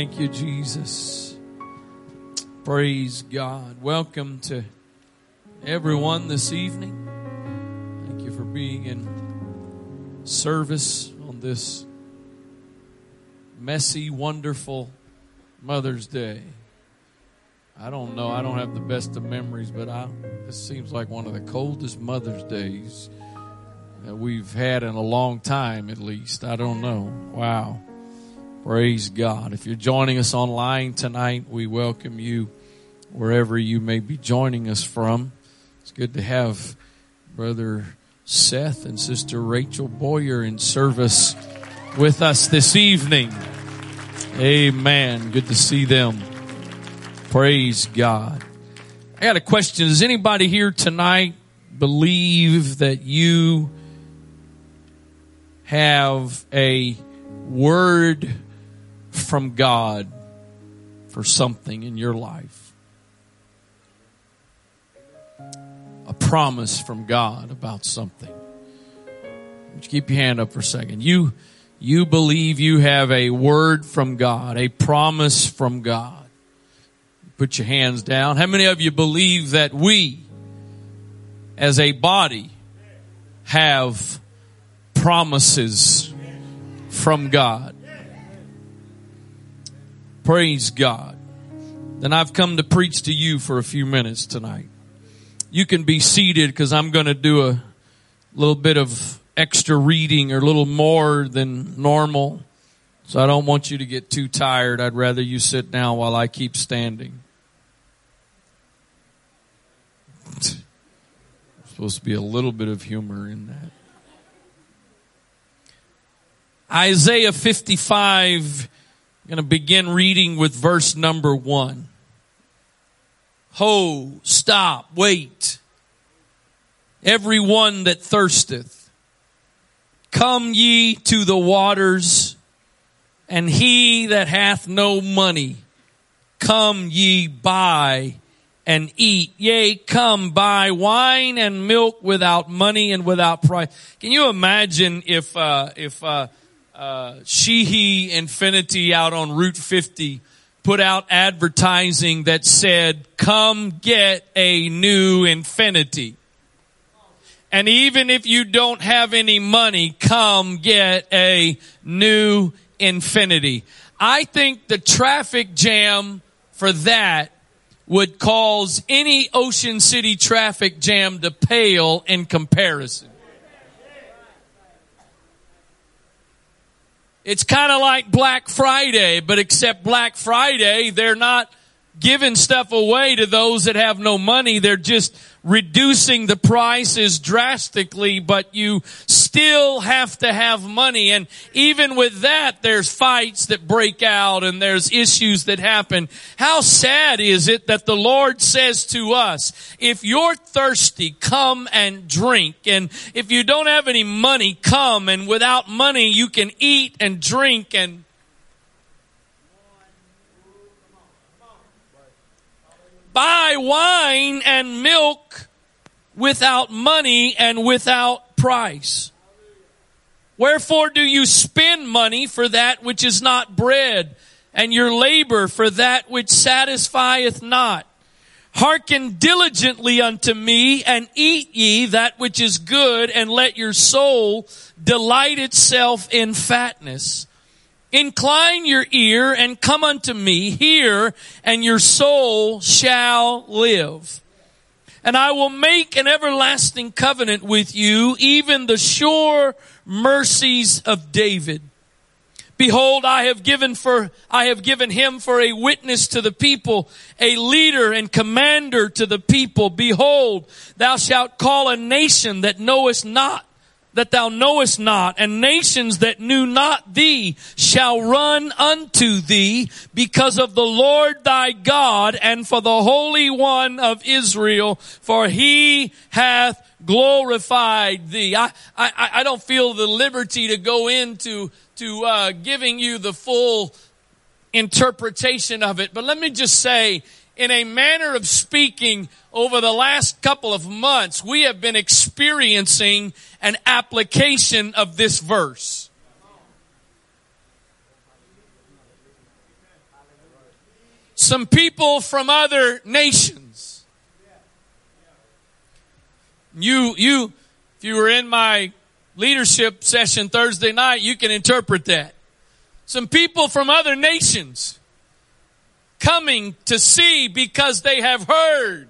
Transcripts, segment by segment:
Thank you, Jesus. Praise God. Welcome to everyone this evening. Thank you for being in service on this messy, wonderful Mother's Day. I don't know. I don't have the best of memories, but I, this seems like one of the coldest Mother's Days that we've had in a long time, at least. I don't know. Wow. Praise God. If you're joining us online tonight, we welcome you wherever you may be joining us from. It's good to have Brother Seth and Sister Rachel Boyer in service with us this evening. Amen. Good to see them. Praise God. I got a question. Does anybody here tonight believe that you have a word from God for something in your life? A promise from God about something. Would you keep your hand up for a second? You, you believe you have a word from God, a promise from God. Put your hands down. How many of you believe that we, as a body, have promises from God? Praise God. Then I've come to preach to you for a few minutes tonight. You can be seated because I'm going to do a little bit of extra reading or a little more than normal. So I don't want you to get too tired. I'd rather you sit down while I keep standing. supposed to be a little bit of humor in that. Isaiah 55, I'm going to begin reading with verse number one. Ho, stop, wait. Everyone that thirsteth, come ye to the waters, and he that hath no money, come ye buy and eat. Yea, come buy wine and milk without money and without price. Can you imagine if, uh, if, uh, uh, Sheehy Infiniti out on Route 50 put out advertising that said, come get a new Infiniti. And even if you don't have any money, come get a new Infiniti. I think the traffic jam for that would cause any Ocean City traffic jam to pale in comparison. It's kind of like Black Friday, but except Black Friday, they're not giving stuff away to those that have no money. They're just reducing the prices drastically, but you still have to have money. And even with that, there's fights that break out and there's issues that happen. How sad is it that the Lord says to us, if you're thirsty, come and drink. And if you don't have any money, come. And without money, you can eat and drink and buy wine and milk without money and without price. Wherefore do you spend money for that which is not bread and your labor for that which satisfieth not? Hearken diligently unto me and eat ye that which is good and let your soul delight itself in fatness. Incline your ear and come unto me, hear, and your soul shall live. And I will make an everlasting covenant with you, even the sure mercies of David. Behold, I have given for, I have given him for a witness to the people, a leader and commander to the people. Behold, thou shalt call a nation that knowest not that thou knowest not, and nations that knew not thee shall run unto thee because of the Lord thy God and for the Holy One of Israel, for he hath glorified thee. I, I, I don't feel the liberty to go into to uh, giving you the full interpretation of it, but let me just say, in a manner of speaking, over the last couple of months, we have been experiencing an application of this verse. some people from other nations. You, you, if you were in my leadership session Thursday night, you can interpret that. Some people from other nations coming to see because they have heard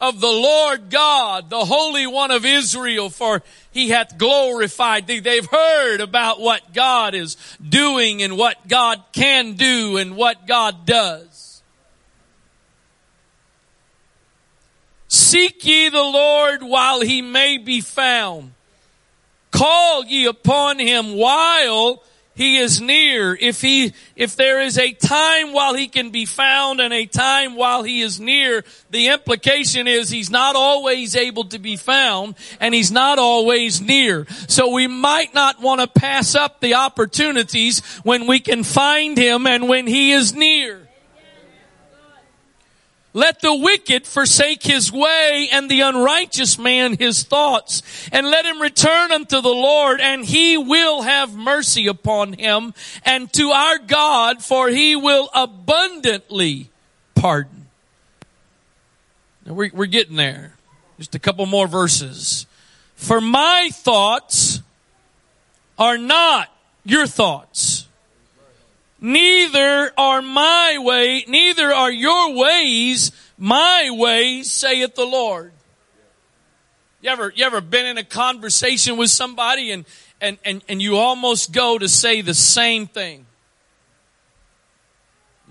of the Lord God, the Holy One of Israel, for he hath glorified thee. They've heard about what God is doing and what God can do and what God does. Seek ye the Lord while he may be found. Call ye upon him while he is near. If he, if there is a time while he can be found and a time while he is near, the implication is he's not always able to be found and he's not always near. So we might not want to pass up the opportunities when we can find him and when he is near. Let the wicked forsake his way and the unrighteous man his thoughts and let him return unto the Lord and he will have mercy upon him and to our God for he will abundantly pardon. Now we're, we're getting there. Just a couple more verses. For my thoughts are not your thoughts Neither are my way, neither are your ways my ways, saith the Lord. You ever, you ever been in a conversation with somebody and, and, and, and you almost go to say the same thing?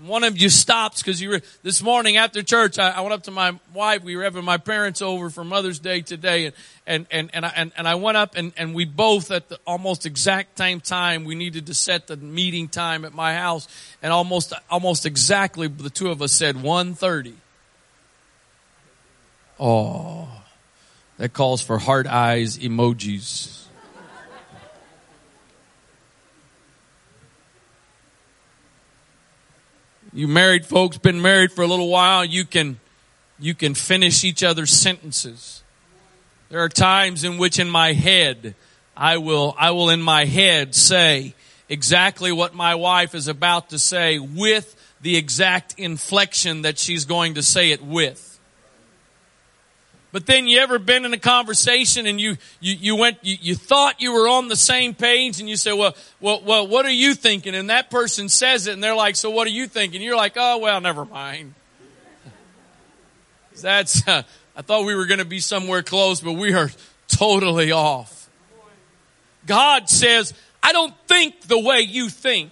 One of you stops because you were, this morning after church, I, I, went up to my wife. We were having my parents over for Mother's Day today and, and, and, and I, and, and I went up and, and we both at the almost exact same time, we needed to set the meeting time at my house and almost, almost exactly the two of us said 1.30. Oh, that calls for heart eyes emojis. You married folks, been married for a little while, you can, you can finish each other's sentences. There are times in which in my head, I will, I will in my head say exactly what my wife is about to say with the exact inflection that she's going to say it with. But then you ever been in a conversation and you, you, you went, you, you thought you were on the same page and you say, well, well, well, what are you thinking? And that person says it and they're like, so what are you thinking? You're like, oh, well, never mind. That's, uh, I thought we were going to be somewhere close, but we are totally off. God says, I don't think the way you think.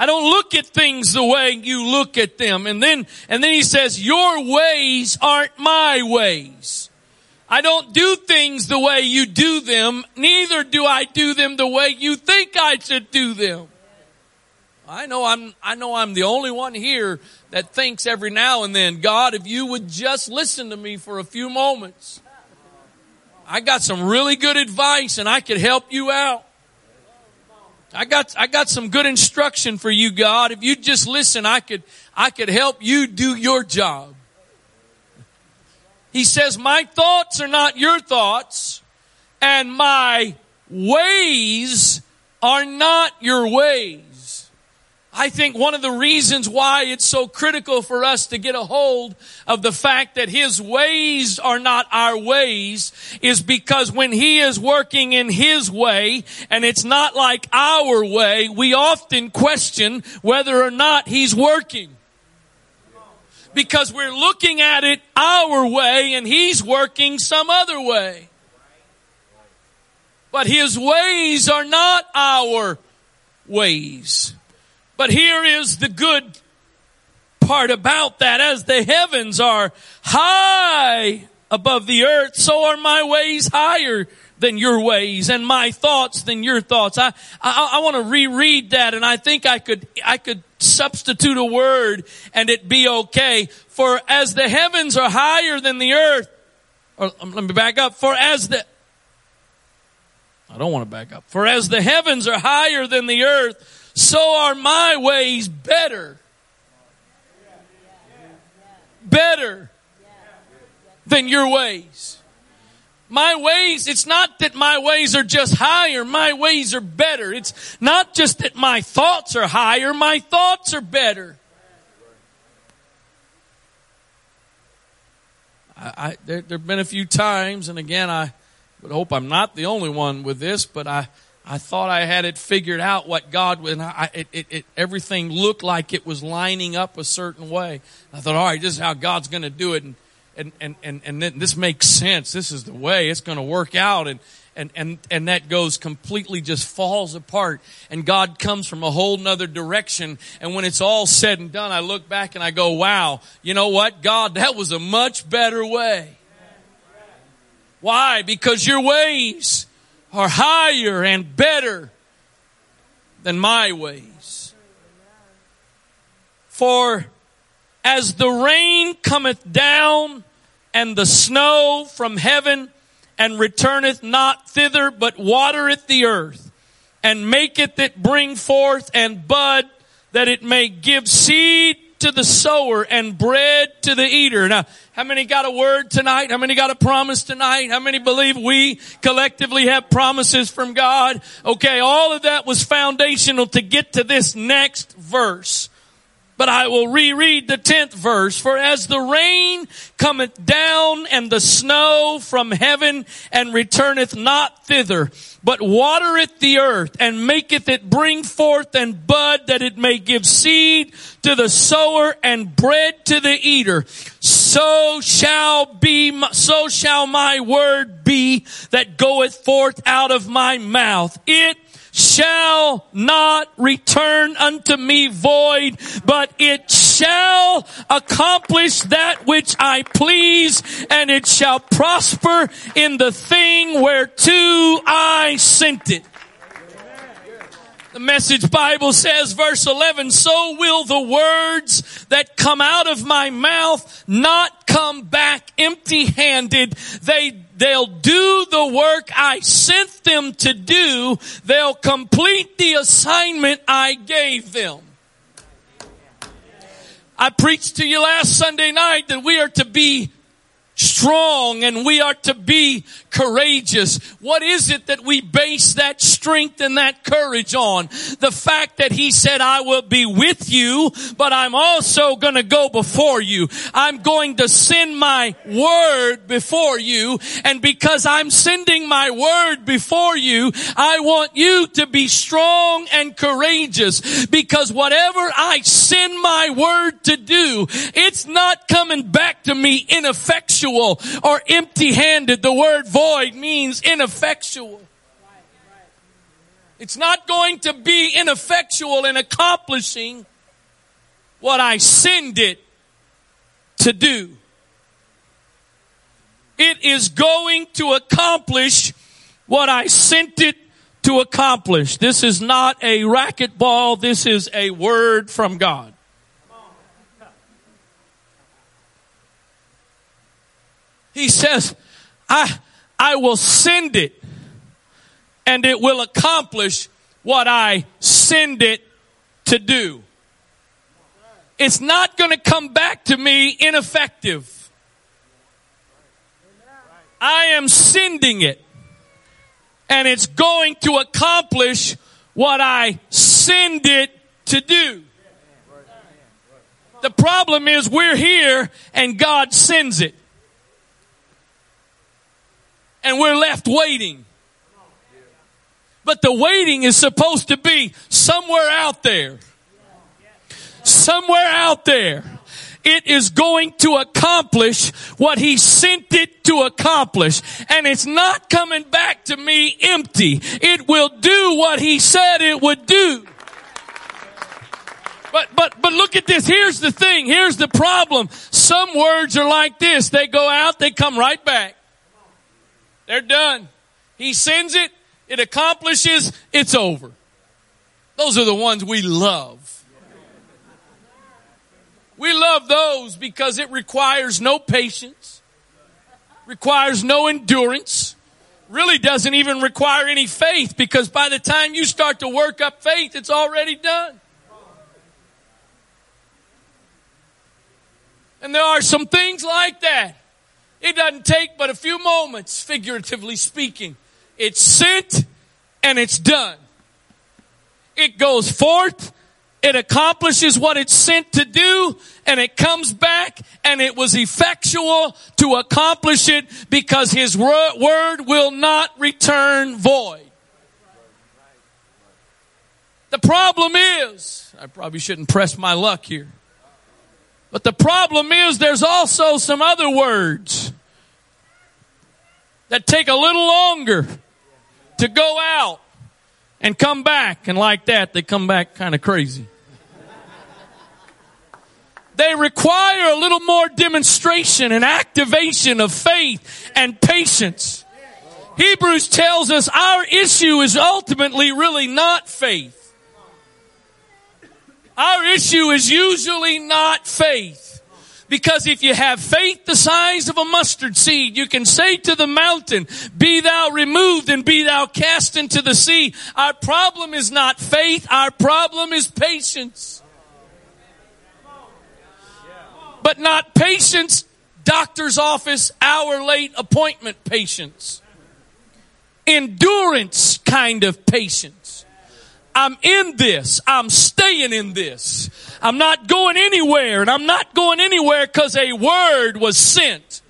I don't look at things the way you look at them. And then, and then he says, your ways aren't my ways. I don't do things the way you do them, neither do I do them the way you think I should do them. I know I'm, I know I'm the only one here that thinks every now and then, God, if you would just listen to me for a few moments. I got some really good advice and I could help you out. I got, I got some good instruction for you, God. If you just listen, I could, I could help you do your job. He says, my thoughts are not your thoughts and my ways are not your ways. I think one of the reasons why it's so critical for us to get a hold of the fact that His ways are not our ways is because when He is working in His way and it's not like our way, we often question whether or not He's working. Because we're looking at it our way and He's working some other way. But His ways are not our ways. But here is the good part about that. As the heavens are high above the earth, so are my ways higher than your ways and my thoughts than your thoughts. I, I, I want to reread that and I think I could, I could substitute a word and it be okay. For as the heavens are higher than the earth, or um, let me back up. For as the, I don't want to back up. For as the heavens are higher than the earth, so are my ways better. Better than your ways. My ways, it's not that my ways are just higher, my ways are better. It's not just that my thoughts are higher, my thoughts are better. I, I there, there have been a few times, and again, I would hope I'm not the only one with this, but I I thought I had it figured out what God and I, it, it, it, everything looked like it was lining up a certain way. I thought, all right, this is how God's going to do it, and and and and and then this makes sense. This is the way it's going to work out, and and and and that goes completely just falls apart, and God comes from a whole nother direction. And when it's all said and done, I look back and I go, wow, you know what, God, that was a much better way. Why? Because your ways are higher and better than my ways. For as the rain cometh down and the snow from heaven and returneth not thither, but watereth the earth and maketh it bring forth and bud that it may give seed to the sower and bread to the eater. Now, how many got a word tonight? How many got a promise tonight? How many believe we collectively have promises from God? Okay, all of that was foundational to get to this next verse. But I will reread the tenth verse. For as the rain cometh down and the snow from heaven and returneth not thither, but watereth the earth and maketh it bring forth and bud that it may give seed to the sower and bread to the eater, so shall be, so shall my word be that goeth forth out of my mouth. It shall not return unto me void, but it shall accomplish that which I please, and it shall prosper in the thing whereto I sent it. The message Bible says, verse 11, so will the words that come out of my mouth not come back empty handed. They They'll do the work I sent them to do. They'll complete the assignment I gave them. I preached to you last Sunday night that we are to be strong and we are to be courageous. What is it that we base that strength and that courage on? The fact that he said, I will be with you, but I'm also going to go before you. I'm going to send my word before you. And because I'm sending my word before you, I want you to be strong and courageous because whatever I send my word to do, it's not coming back to me ineffectual or empty handed. The word void means ineffectual. It's not going to be ineffectual in accomplishing what I send it to do. It is going to accomplish what I sent it to accomplish. This is not a racquetball. This is a word from God. He says, I, I will send it and it will accomplish what I send it to do. It's not going to come back to me ineffective. I am sending it and it's going to accomplish what I send it to do. The problem is we're here and God sends it and we're left waiting. But the waiting is supposed to be somewhere out there. Somewhere out there. It is going to accomplish what he sent it to accomplish. And it's not coming back to me empty. It will do what he said it would do. But, but, but look at this. Here's the thing. Here's the problem. Some words are like this. They go out, they come right back. They're done. He sends it, it accomplishes, it's over. Those are the ones we love. We love those because it requires no patience, requires no endurance, really doesn't even require any faith because by the time you start to work up faith, it's already done. And there are some things like that it doesn't take but a few moments, figuratively speaking. It's sent and it's done. It goes forth it accomplishes what it's sent to do and it comes back and it was effectual to accomplish it because his word will not return void. The problem is, I probably shouldn't press my luck here, but the problem is there's also some other words that take a little longer to go out and come back. And like that, they come back kind of crazy. They require a little more demonstration and activation of faith and patience. Hebrews tells us our issue is ultimately really not faith. Our issue is usually not faith. Because if you have faith the size of a mustard seed, you can say to the mountain, be thou removed and be thou cast into the sea. Our problem is not faith, our problem is patience. But not patience, doctor's office, hour late appointment patience. Endurance kind of patience. I'm in this. I'm staying in this. I'm not going anywhere and I'm not going anywhere because a word was sent.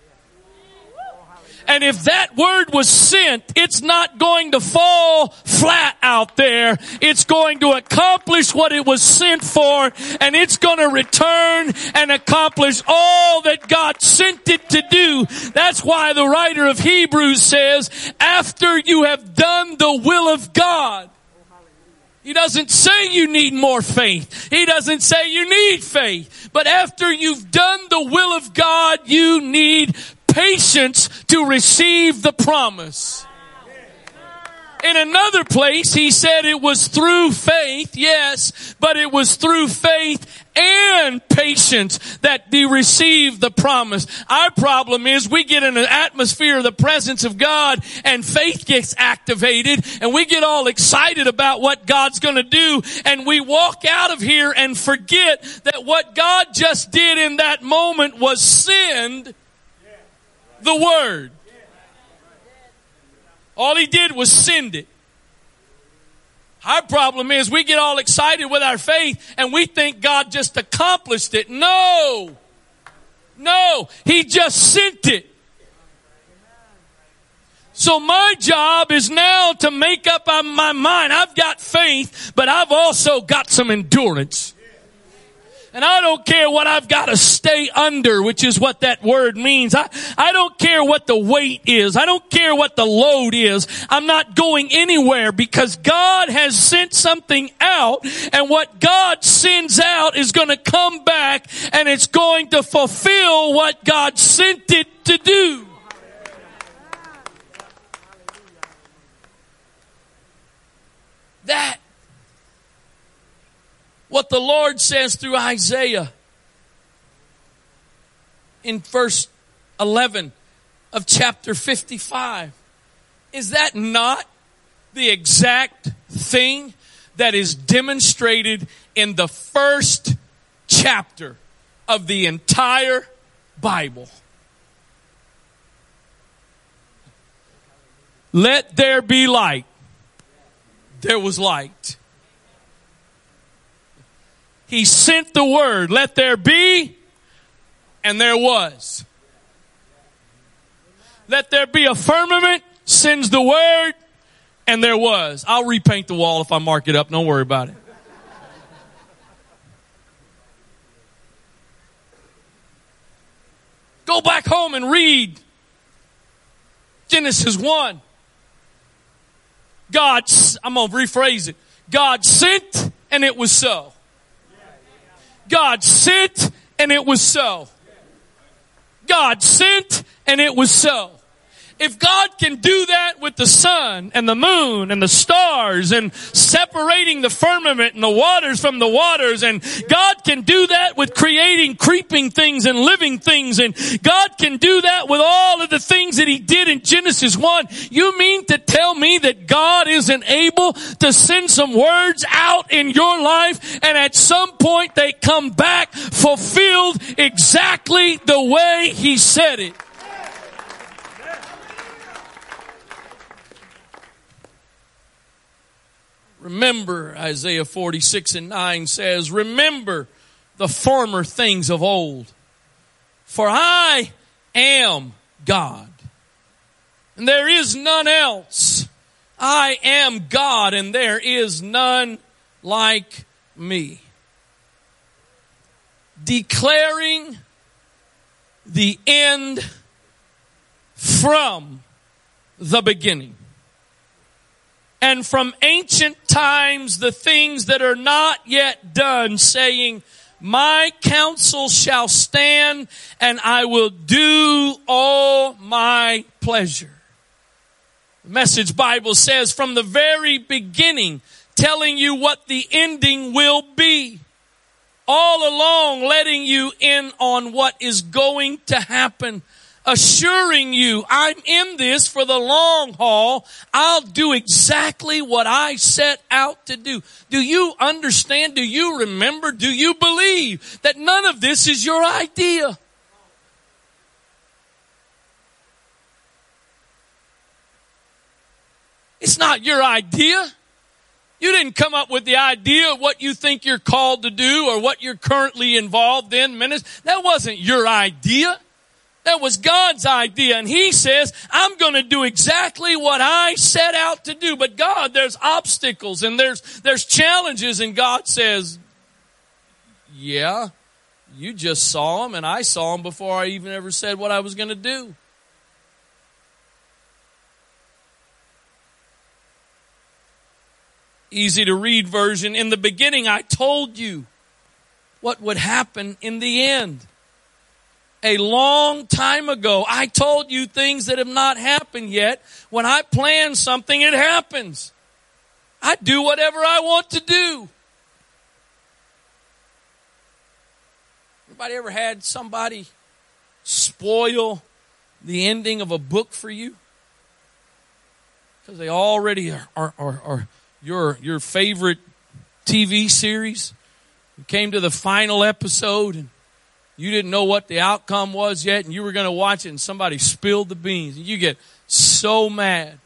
And if that word was sent, it's not going to fall flat out there. It's going to accomplish what it was sent for and it's going to return and accomplish all that God sent it to do. That's why the writer of Hebrews says, after you have done the will of God, he doesn't say you need more faith. He doesn't say you need faith. But after you've done the will of God, you need patience to receive the promise. In another place, he said it was through faith, yes, but it was through faith and patience that they receive the promise. Our problem is we get in an atmosphere of the presence of God and faith gets activated and we get all excited about what God's gonna do and we walk out of here and forget that what God just did in that moment was send the word. All he did was send it. Our problem is we get all excited with our faith and we think God just accomplished it. No. No. He just sent it. So my job is now to make up my mind. I've got faith, but I've also got some endurance. And I don't care what I've got to stay under, which is what that word means. I, I don't care what the weight is. I don't care what the load is. I'm not going anywhere because God has sent something out and what God sends out is going to come back and it's going to fulfill what God sent it to do. That what the Lord says through Isaiah in verse 11 of chapter 55. Is that not the exact thing that is demonstrated in the first chapter of the entire Bible? Let there be light. There was light. He sent the word, let there be, and there was. Let there be a firmament, sends the word, and there was. I'll repaint the wall if I mark it up. Don't worry about it. Go back home and read Genesis 1. God, I'm going to rephrase it. God sent and it was so. God sent and it was so. God sent and it was so. If God can do that with the sun and the moon and the stars and separating the firmament and the waters from the waters and God can do that with creating creeping things and living things and God can do that with all of the things that He did in Genesis 1, you mean to tell me that God isn't able to send some words out in your life and at some point they come back fulfilled exactly the way He said it? Remember, Isaiah 46 and 9 says, Remember the former things of old. For I am God. And there is none else. I am God and there is none like me. Declaring the end from the beginning. And from ancient times, the things that are not yet done, saying, my counsel shall stand and I will do all my pleasure. The message Bible says from the very beginning, telling you what the ending will be. All along letting you in on what is going to happen assuring you I'm in this for the long haul. I'll do exactly what I set out to do. Do you understand? Do you remember? Do you believe that none of this is your idea? It's not your idea. You didn't come up with the idea of what you think you're called to do or what you're currently involved in. That wasn't your idea. That was God's idea. And He says, I'm going to do exactly what I set out to do. But God, there's obstacles and there's, there's challenges. And God says, yeah, you just saw them and I saw them before I even ever said what I was going to do. Easy to read version. In the beginning, I told you what would happen in the end a long time ago. I told you things that have not happened yet. When I plan something, it happens. I do whatever I want to do. Anybody ever had somebody spoil the ending of a book for you? Because they already are, are, are, are your, your favorite TV series. You came to the final episode and you didn't know what the outcome was yet and you were going to watch it and somebody spilled the beans and you get so mad.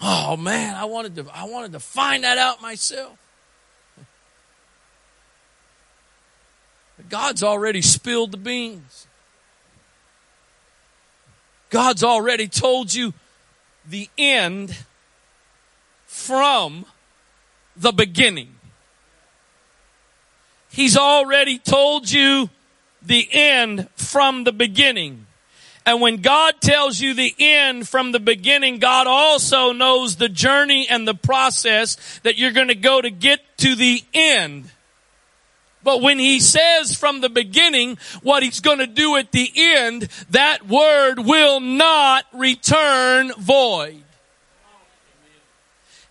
Oh man, I wanted to I wanted to find that out myself. But God's already spilled the beans. God's already told you the end from the beginning. He's already told you the end from the beginning. And when God tells you the end from the beginning, God also knows the journey and the process that you're going to go to get to the end. But when he says from the beginning what he's going to do at the end, that word will not return void.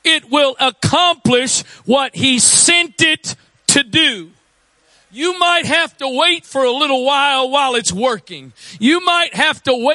It will accomplish what he sent it to do. You might have to wait for a little while while it's working. You might have to wait